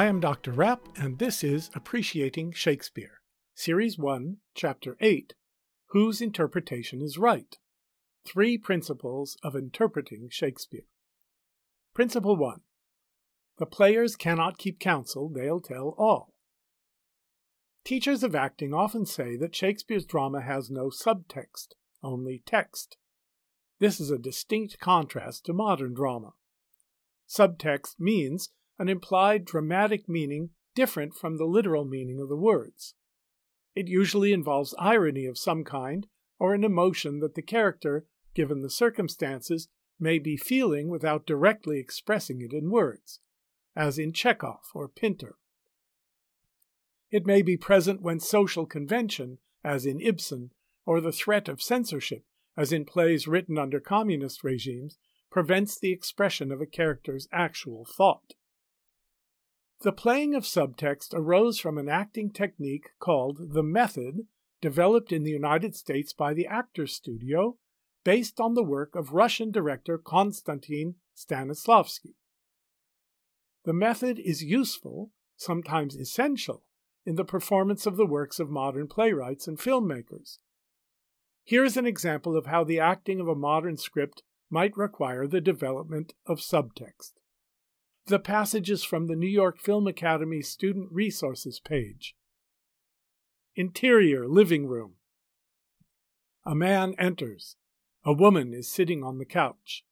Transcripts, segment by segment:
I am Dr. Rapp, and this is Appreciating Shakespeare, Series 1, Chapter 8 Whose Interpretation is Right? Three Principles of Interpreting Shakespeare. Principle 1 The players cannot keep counsel, they'll tell all. Teachers of acting often say that Shakespeare's drama has no subtext, only text. This is a distinct contrast to modern drama. Subtext means an implied dramatic meaning different from the literal meaning of the words. It usually involves irony of some kind or an emotion that the character, given the circumstances, may be feeling without directly expressing it in words, as in Chekhov or Pinter. It may be present when social convention, as in Ibsen, or the threat of censorship, as in plays written under communist regimes, prevents the expression of a character's actual thought. The playing of subtext arose from an acting technique called the method, developed in the United States by the Actors Studio, based on the work of Russian director Konstantin Stanislavski. The method is useful, sometimes essential, in the performance of the works of modern playwrights and filmmakers. Here is an example of how the acting of a modern script might require the development of subtext. The passage is from the New York Film Academy Student Resources page. Interior living room. A man enters. A woman is sitting on the couch.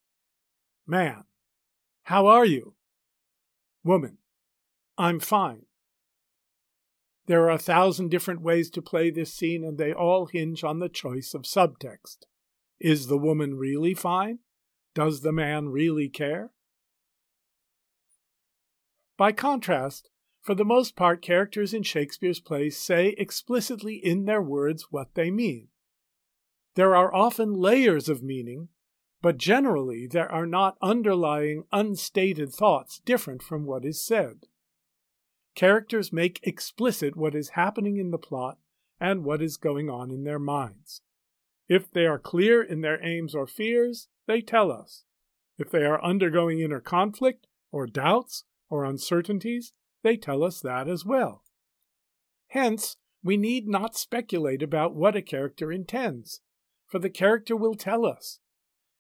Man. How are you? Woman. I'm fine. There are a thousand different ways to play this scene, and they all hinge on the choice of subtext. Is the woman really fine? Does the man really care? By contrast, for the most part, characters in Shakespeare's plays say explicitly in their words what they mean. There are often layers of meaning, but generally there are not underlying, unstated thoughts different from what is said. Characters make explicit what is happening in the plot and what is going on in their minds. If they are clear in their aims or fears, they tell us. If they are undergoing inner conflict or doubts, or uncertainties, they tell us that as well. Hence, we need not speculate about what a character intends, for the character will tell us.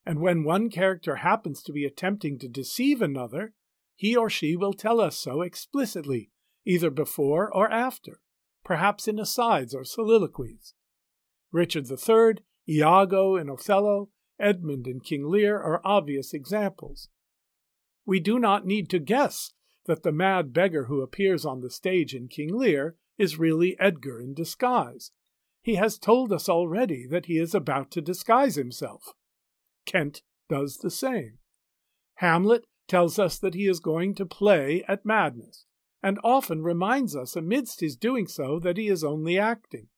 And when one character happens to be attempting to deceive another, he or she will tell us so explicitly, either before or after, perhaps in asides or soliloquies. Richard III, Iago in Othello, Edmund in King Lear are obvious examples. We do not need to guess that the mad beggar who appears on the stage in King Lear is really Edgar in disguise. He has told us already that he is about to disguise himself. Kent does the same. Hamlet tells us that he is going to play at madness, and often reminds us amidst his doing so that he is only acting.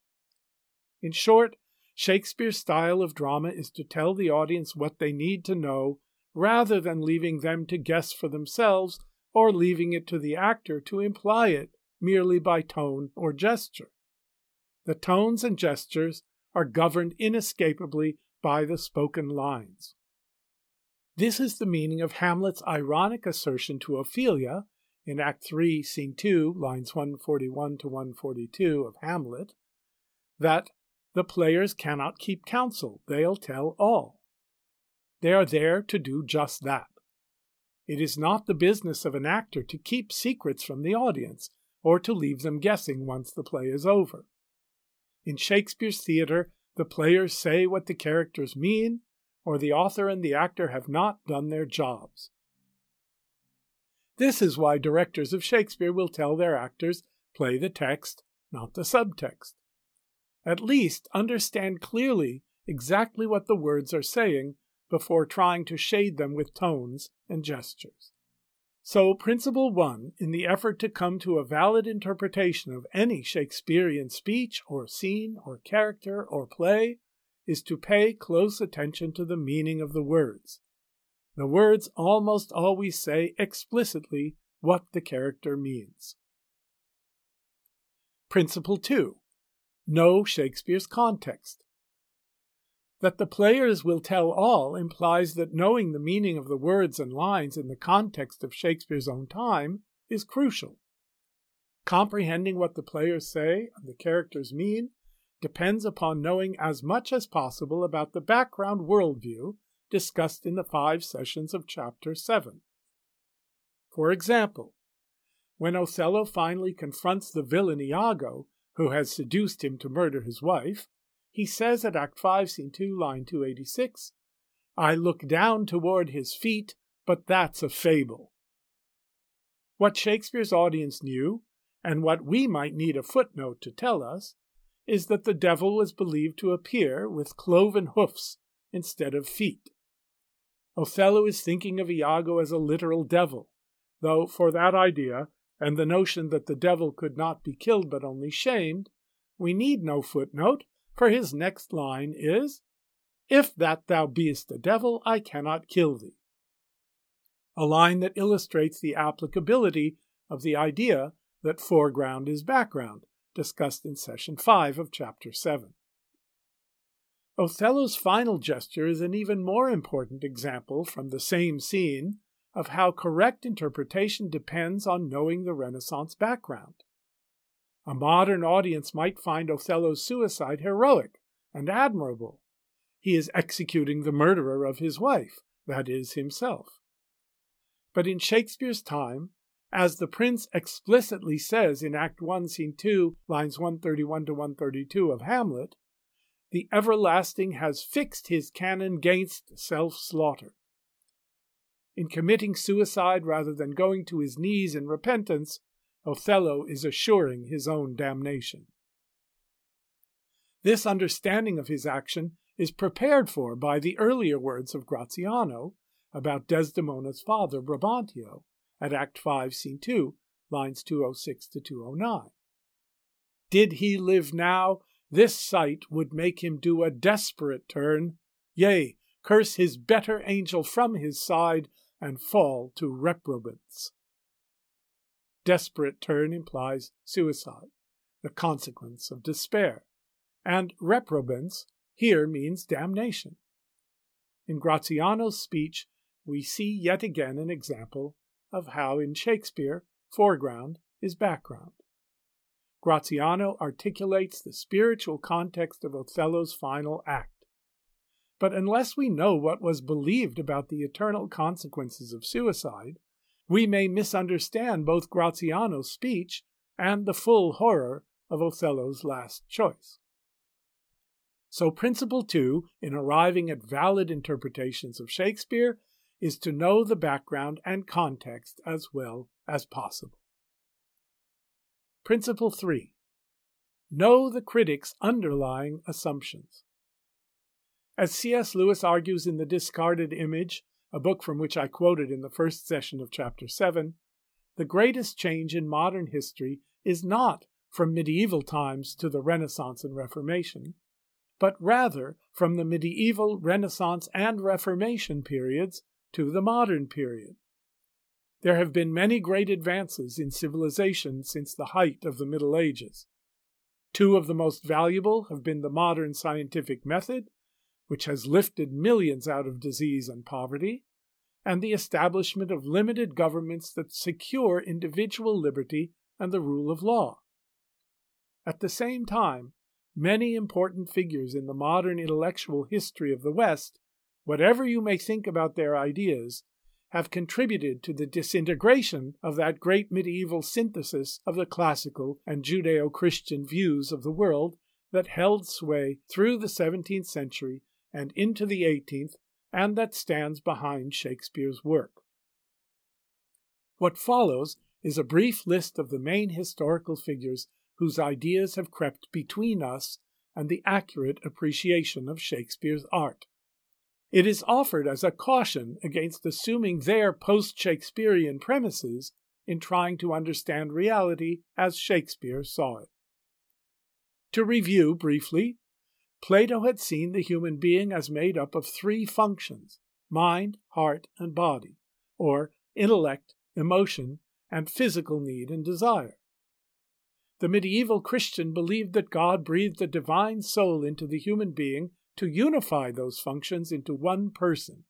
In short, Shakespeare's style of drama is to tell the audience what they need to know rather than leaving them to guess for themselves or leaving it to the actor to imply it merely by tone or gesture. The tones and gestures are governed inescapably by the spoken lines. This is the meaning of Hamlet's ironic assertion to Ophelia in Act 3, Scene 2, lines 141 to 142 of Hamlet, that the players cannot keep counsel, they'll tell all. They are there to do just that. It is not the business of an actor to keep secrets from the audience or to leave them guessing once the play is over. In Shakespeare's theater, the players say what the characters mean, or the author and the actor have not done their jobs. This is why directors of Shakespeare will tell their actors play the text, not the subtext. At least understand clearly exactly what the words are saying before trying to shade them with tones and gestures. So, Principle 1, in the effort to come to a valid interpretation of any Shakespearean speech or scene or character or play, is to pay close attention to the meaning of the words. The words almost always say explicitly what the character means. Principle 2 Know Shakespeare's context. That the players will tell all implies that knowing the meaning of the words and lines in the context of Shakespeare's own time is crucial. Comprehending what the players say and the characters mean depends upon knowing as much as possible about the background worldview discussed in the five sessions of Chapter 7. For example, when Othello finally confronts the villain Iago, who has seduced him to murder his wife, he says at Act 5, Scene 2, line 286, I look down toward his feet, but that's a fable. What Shakespeare's audience knew, and what we might need a footnote to tell us, is that the devil was believed to appear with cloven hoofs instead of feet. Othello is thinking of Iago as a literal devil, though for that idea and the notion that the devil could not be killed but only shamed, we need no footnote, for his next line is, If that thou beest a devil, I cannot kill thee. A line that illustrates the applicability of the idea that foreground is background, discussed in session 5 of chapter 7. Othello's final gesture is an even more important example from the same scene of how correct interpretation depends on knowing the Renaissance background. A modern audience might find Othello's suicide heroic and admirable. He is executing the murderer of his wife, that is, himself. But in Shakespeare's time, as the prince explicitly says in Act 1, Scene 2, lines 131 to 132 of Hamlet, the everlasting has fixed his canon gainst self slaughter. In committing suicide rather than going to his knees in repentance, Othello is assuring his own damnation. This understanding of his action is prepared for by the earlier words of Gratiano about Desdemona's father, Brabantio, at Act 5, Scene 2, lines 206 to 209. Did he live now, this sight would make him do a desperate turn, yea, curse his better angel from his side, and fall to reprobance. Desperate turn implies suicide, the consequence of despair, and reprobance here means damnation. In Gratiano's speech, we see yet again an example of how in Shakespeare foreground is background. Gratiano articulates the spiritual context of Othello's final act. But unless we know what was believed about the eternal consequences of suicide, we may misunderstand both Gratiano's speech and the full horror of Othello's last choice. So, principle two in arriving at valid interpretations of Shakespeare is to know the background and context as well as possible. Principle 3 Know the critic's underlying assumptions. As C.S. Lewis argues in The Discarded Image, a book from which I quoted in the first session of Chapter 7, the greatest change in modern history is not from medieval times to the Renaissance and Reformation, but rather from the medieval, Renaissance, and Reformation periods to the modern period. There have been many great advances in civilization since the height of the Middle Ages. Two of the most valuable have been the modern scientific method, which has lifted millions out of disease and poverty, and the establishment of limited governments that secure individual liberty and the rule of law. At the same time, many important figures in the modern intellectual history of the West whatever you may think about their ideas, have contributed to the disintegration of that great medieval synthesis of the classical and Judeo Christian views of the world that held sway through the 17th century and into the 18th, and that stands behind Shakespeare's work. What follows is a brief list of the main historical figures whose ideas have crept between us and the accurate appreciation of Shakespeare's art. It is offered as a caution against assuming their post Shakespearean premises in trying to understand reality as Shakespeare saw it. To review briefly, Plato had seen the human being as made up of three functions mind, heart, and body, or intellect, emotion, and physical need and desire. The medieval Christian believed that God breathed a divine soul into the human being to unify those functions into one person,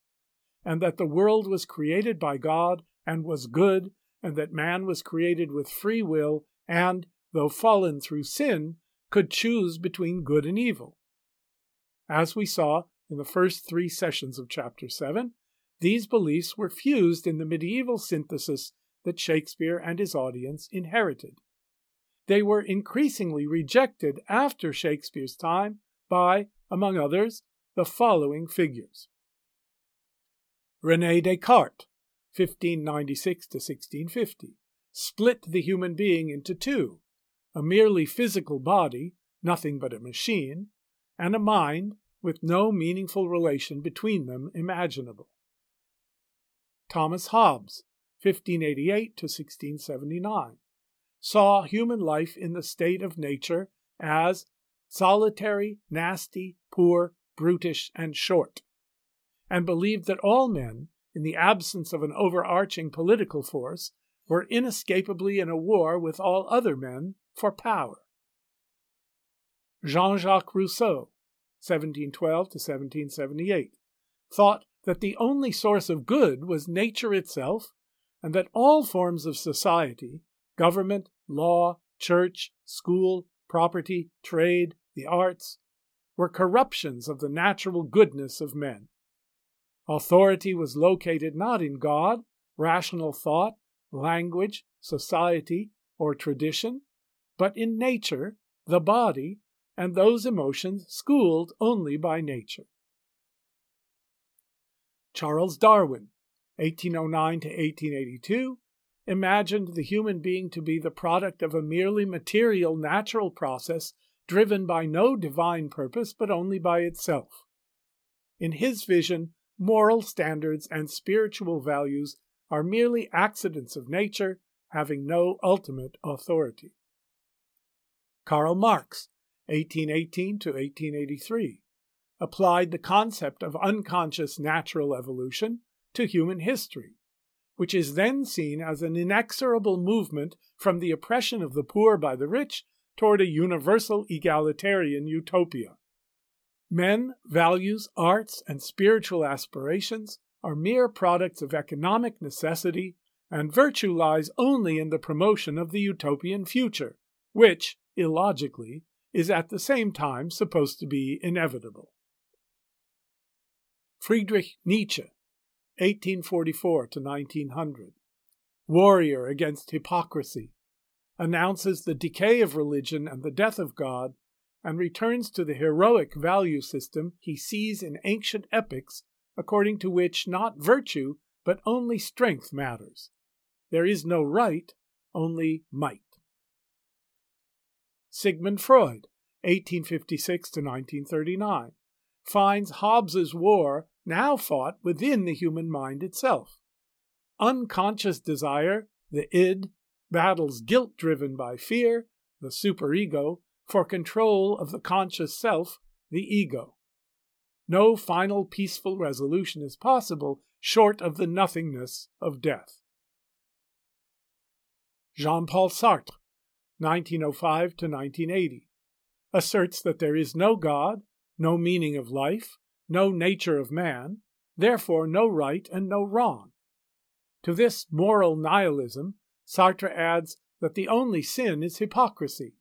and that the world was created by God and was good, and that man was created with free will and, though fallen through sin, could choose between good and evil. As we saw in the first three sessions of Chapter 7, these beliefs were fused in the medieval synthesis that Shakespeare and his audience inherited. They were increasingly rejected after Shakespeare's time by, among others, the following figures. Rene Descartes, 1596 to 1650, split the human being into two. A merely physical body, nothing but a machine, and a mind with no meaningful relation between them imaginable. Thomas Hobbes, 1588 to 1679, saw human life in the state of nature as solitary, nasty, poor, brutish, and short, and believed that all men, in the absence of an overarching political force, were inescapably in a war with all other men for power. Jean Jacques Rousseau, 1712 to 1778, thought that the only source of good was nature itself, and that all forms of society government, law, church, school, property, trade, the arts were corruptions of the natural goodness of men. Authority was located not in God, rational thought, language, society, or tradition, but in nature, the body, and those emotions schooled only by nature. Charles Darwin, 1809 to 1882, imagined the human being to be the product of a merely material natural process driven by no divine purpose but only by itself. In his vision, moral standards and spiritual values are merely accidents of nature having no ultimate authority. Karl Marx, 1818 to 1883, applied the concept of unconscious natural evolution to human history, which is then seen as an inexorable movement from the oppression of the poor by the rich toward a universal egalitarian utopia. Men, values, arts, and spiritual aspirations are mere products of economic necessity, and virtue lies only in the promotion of the utopian future, which, illogically, is at the same time supposed to be inevitable. Friedrich Nietzsche, 1844 to 1900, warrior against hypocrisy, announces the decay of religion and the death of God, and returns to the heroic value system he sees in ancient epics, according to which not virtue but only strength matters. There is no right, only might. Sigmund Freud, 1856 to 1939, finds Hobbes's war now fought within the human mind itself. Unconscious desire, the id, battles guilt driven by fear, the superego, for control of the conscious self, the ego. No final peaceful resolution is possible short of the nothingness of death. Jean Paul Sartre, 1905 to 1980, asserts that there is no God, no meaning of life, no nature of man, therefore no right and no wrong. To this moral nihilism, Sartre adds that the only sin is hypocrisy,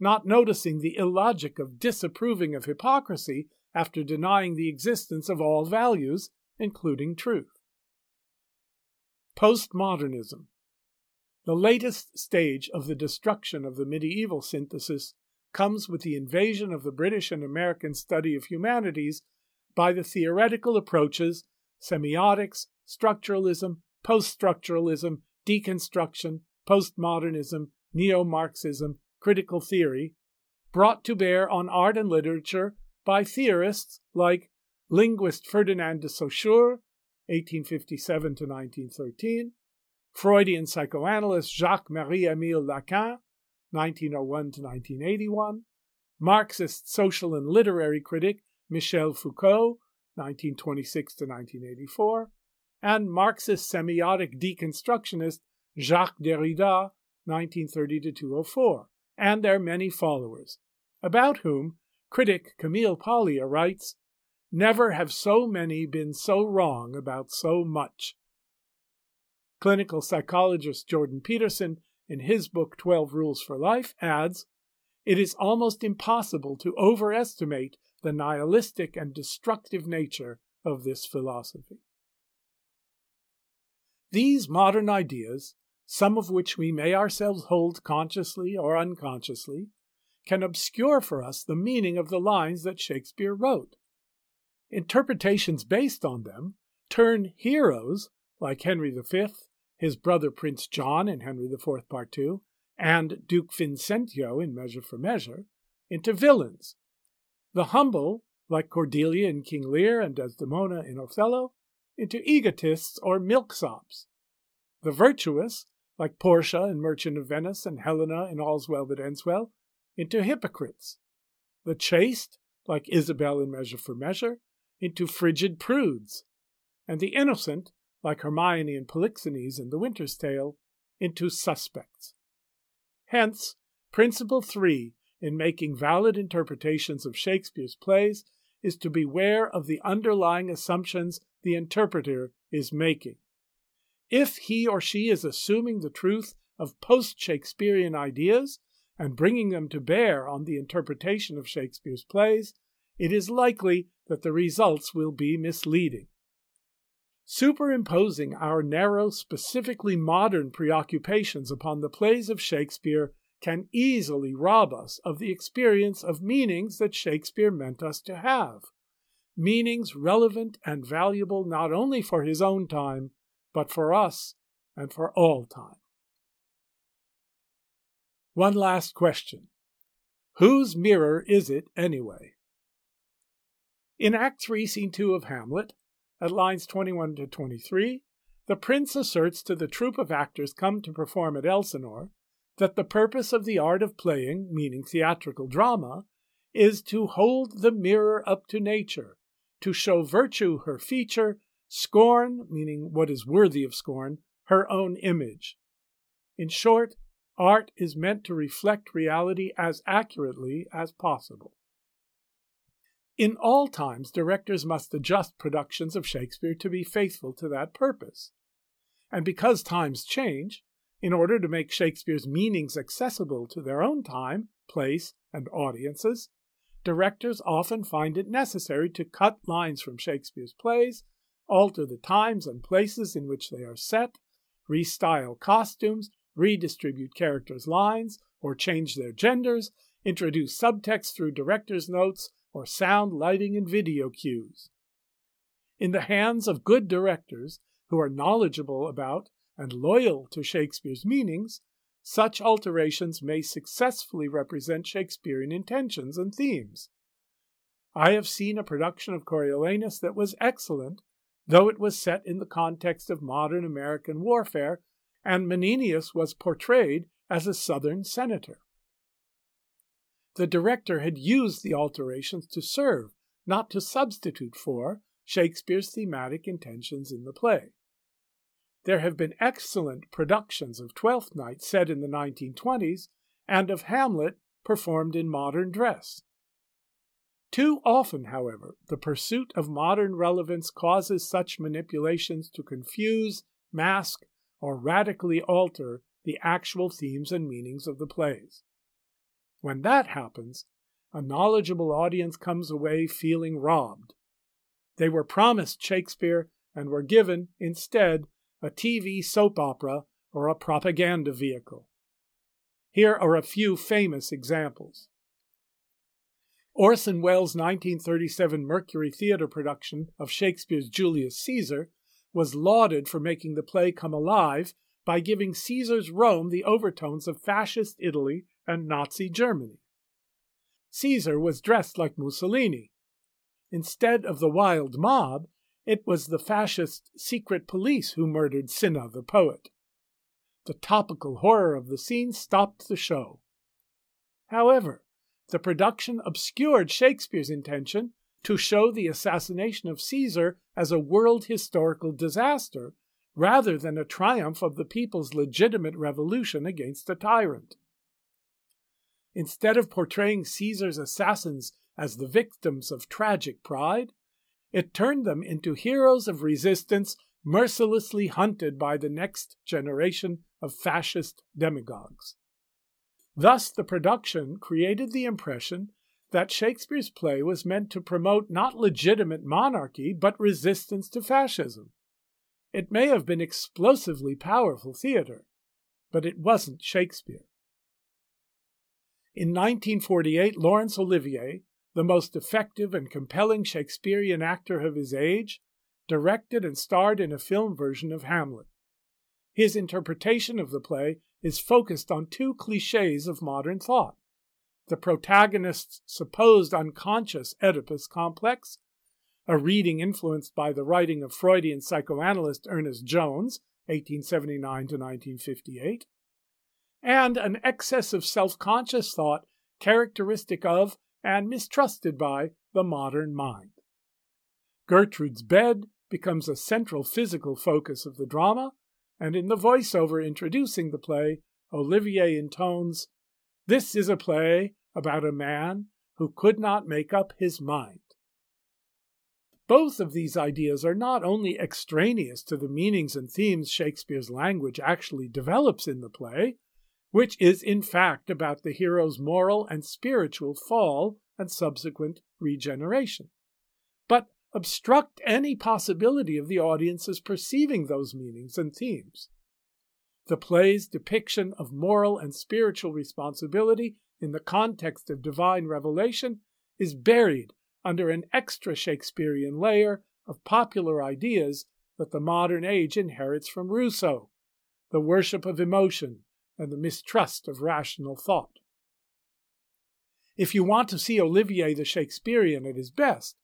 not noticing the illogic of disapproving of hypocrisy after denying the existence of all values, including truth. Postmodernism the latest stage of the destruction of the medieval synthesis comes with the invasion of the British and American study of humanities by the theoretical approaches semiotics, structuralism, post structuralism, deconstruction, postmodernism, neo Marxism, critical theory, brought to bear on art and literature by theorists like linguist Ferdinand de Saussure, 1857 to 1913, Freudian psychoanalyst Jacques Marie Emile Lacan, 1901 to 1981, Marxist social and literary critic Michel Foucault, 1926 to 1984, and Marxist semiotic deconstructionist Jacques Derrida, 1930 to 204, and their many followers, about whom critic Camille Paglia writes, Never have so many been so wrong about so much. Clinical psychologist Jordan Peterson in his book Twelve Rules for Life, adds It is almost impossible to overestimate the nihilistic and destructive nature of this philosophy. These modern ideas, some of which we may ourselves hold consciously or unconsciously, can obscure for us the meaning of the lines that Shakespeare wrote. Interpretations based on them turn heroes like Henry V, his brother Prince John in Henry IV, Part 2, and Duke Vincentio in Measure for Measure, into villains. The humble, like Cordelia in King Lear and Desdemona in Othello, into egotists or milksops. The virtuous, like Portia in Merchant of Venice and Helena in All's Well That Ends Well, into hypocrites. The chaste, like Isabel in Measure for Measure, into frigid prudes. And the innocent, like Hermione and Polixenes in The Winter's Tale, into suspects. Hence, Principle 3 in making valid interpretations of Shakespeare's plays is to beware of the underlying assumptions the interpreter is making. If he or she is assuming the truth of post Shakespearean ideas and bringing them to bear on the interpretation of Shakespeare's plays, it is likely that the results will be misleading. Superimposing our narrow, specifically modern preoccupations upon the plays of Shakespeare can easily rob us of the experience of meanings that Shakespeare meant us to have. Meanings relevant and valuable not only for his own time, but for us and for all time. One last question Whose mirror is it anyway? In Act 3, Scene 2 of Hamlet, at lines 21 to 23, the prince asserts to the troupe of actors come to perform at Elsinore that the purpose of the art of playing, meaning theatrical drama, is to hold the mirror up to nature, to show virtue her feature, scorn, meaning what is worthy of scorn, her own image. In short, art is meant to reflect reality as accurately as possible. In all times, directors must adjust productions of Shakespeare to be faithful to that purpose. And because times change, in order to make Shakespeare's meanings accessible to their own time, place, and audiences, directors often find it necessary to cut lines from Shakespeare's plays, alter the times and places in which they are set, restyle costumes, redistribute characters' lines, or change their genders, introduce subtext through director's notes, or sound, lighting, and video cues. In the hands of good directors who are knowledgeable about and loyal to Shakespeare's meanings, such alterations may successfully represent Shakespearean intentions and themes. I have seen a production of Coriolanus that was excellent, though it was set in the context of modern American warfare, and Menenius was portrayed as a Southern senator the director had used the alterations to serve, not to substitute for, Shakespeare's thematic intentions in the play. There have been excellent productions of Twelfth Night set in the 1920s and of Hamlet performed in modern dress. Too often, however, the pursuit of modern relevance causes such manipulations to confuse, mask, or radically alter the actual themes and meanings of the plays. When that happens, a knowledgeable audience comes away feeling robbed. They were promised Shakespeare and were given, instead, a TV soap opera or a propaganda vehicle. Here are a few famous examples. Orson Welles' 1937 Mercury Theatre production of Shakespeare's Julius Caesar was lauded for making the play come alive by giving Caesar's Rome the overtones of fascist Italy and Nazi Germany. Caesar was dressed like Mussolini. Instead of the wild mob, it was the fascist secret police who murdered Cinna the poet. The topical horror of the scene stopped the show. However, the production obscured Shakespeare's intention to show the assassination of Caesar as a world historical disaster rather than a triumph of the people's legitimate revolution against a tyrant. Instead of portraying Caesar's assassins as the victims of tragic pride, it turned them into heroes of resistance mercilessly hunted by the next generation of fascist demagogues. Thus, the production created the impression that Shakespeare's play was meant to promote not legitimate monarchy, but resistance to fascism. It may have been explosively powerful theater, but it wasn't Shakespeare. In 1948, Laurence Olivier, the most effective and compelling Shakespearean actor of his age, directed and starred in a film version of Hamlet. His interpretation of the play is focused on two cliches of modern thought the protagonist's supposed unconscious Oedipus complex, a reading influenced by the writing of Freudian psychoanalyst Ernest Jones, 1879 to 1958, and an excess of self conscious thought characteristic of and mistrusted by the modern mind. Gertrude's bed becomes a central physical focus of the drama, and in the voiceover introducing the play, Olivier intones, This is a play about a man who could not make up his mind. Both of these ideas are not only extraneous to the meanings and themes Shakespeare's language actually develops in the play, which is in fact about the hero's moral and spiritual fall and subsequent regeneration, but obstruct any possibility of the audience's perceiving those meanings and themes. The play's depiction of moral and spiritual responsibility in the context of divine revelation is buried under an extra Shakespearean layer of popular ideas that the modern age inherits from Rousseau the worship of emotion and the mistrust of rational thought. If you want to see Olivier the Shakespearean at his best,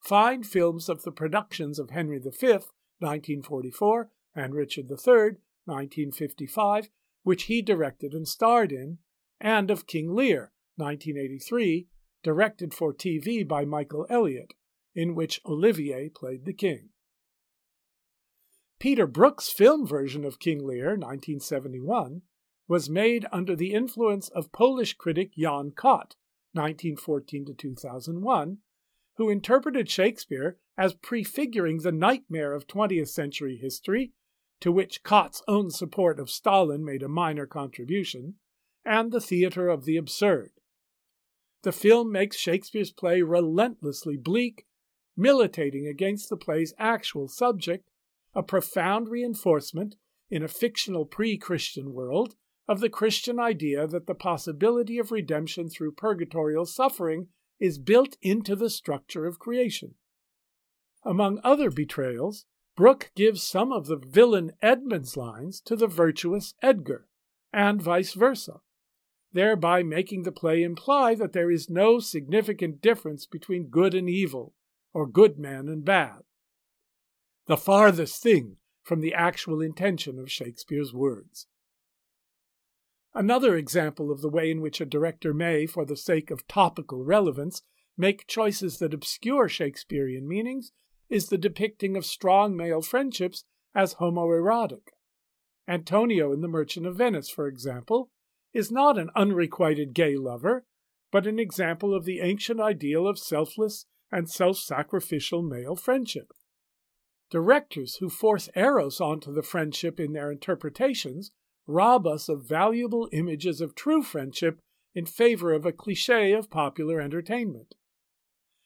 find films of the productions of Henry V, 1944, and Richard III, 1955, which he directed and starred in, and of King Lear, 1983, directed for TV by Michael Elliott, in which Olivier played the king. Peter Brook's film version of King Lear, 1971, was made under the influence of Polish critic Jan Kott, 1914 to 2001, who interpreted Shakespeare as prefiguring the nightmare of 20th century history, to which Kott's own support of Stalin made a minor contribution, and the theater of the absurd. The film makes Shakespeare's play relentlessly bleak, militating against the play's actual subject, a profound reinforcement in a fictional pre Christian world of the Christian idea that the possibility of redemption through purgatorial suffering is built into the structure of creation. Among other betrayals, Brook gives some of the villain Edmund's lines to the virtuous Edgar, and vice versa, thereby making the play imply that there is no significant difference between good and evil, or good man and bad. The farthest thing from the actual intention of Shakespeare's words. Another example of the way in which a director may, for the sake of topical relevance, make choices that obscure Shakespearean meanings is the depicting of strong male friendships as homoerotic. Antonio in The Merchant of Venice, for example, is not an unrequited gay lover, but an example of the ancient ideal of selfless and self sacrificial male friendship. Directors who force Eros onto the friendship in their interpretations rob us of valuable images of true friendship in favor of a cliche of popular entertainment.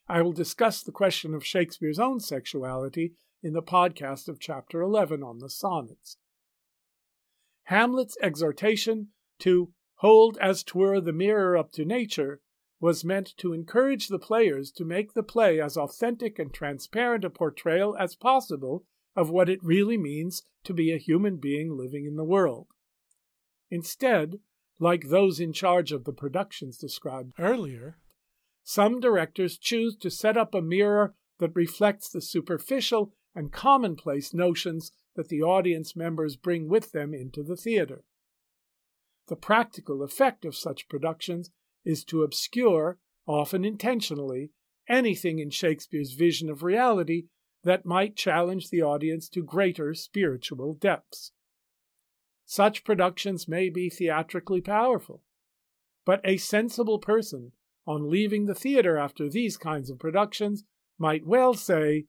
I will discuss the question of Shakespeare's own sexuality in the podcast of Chapter 11 on the sonnets. Hamlet's exhortation to hold as twere the mirror up to nature was meant to encourage the players to make the play as authentic and transparent a portrayal as possible of what it really means to be a human being living in the world. Instead, like those in charge of the productions described earlier, some directors choose to set up a mirror that reflects the superficial and commonplace notions that the audience members bring with them into the theater. The practical effect of such productions is to obscure, often intentionally, anything in Shakespeare's vision of reality that might challenge the audience to greater spiritual depths. Such productions may be theatrically powerful, but a sensible person, on leaving the theater after these kinds of productions, might well say,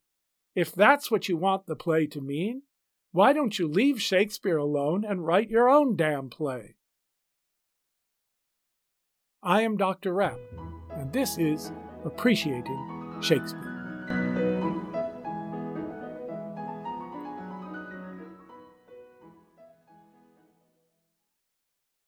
if that's what you want the play to mean, Why don't you leave Shakespeare alone and write your own damn play? I am Dr. Rapp, and this is Appreciating Shakespeare.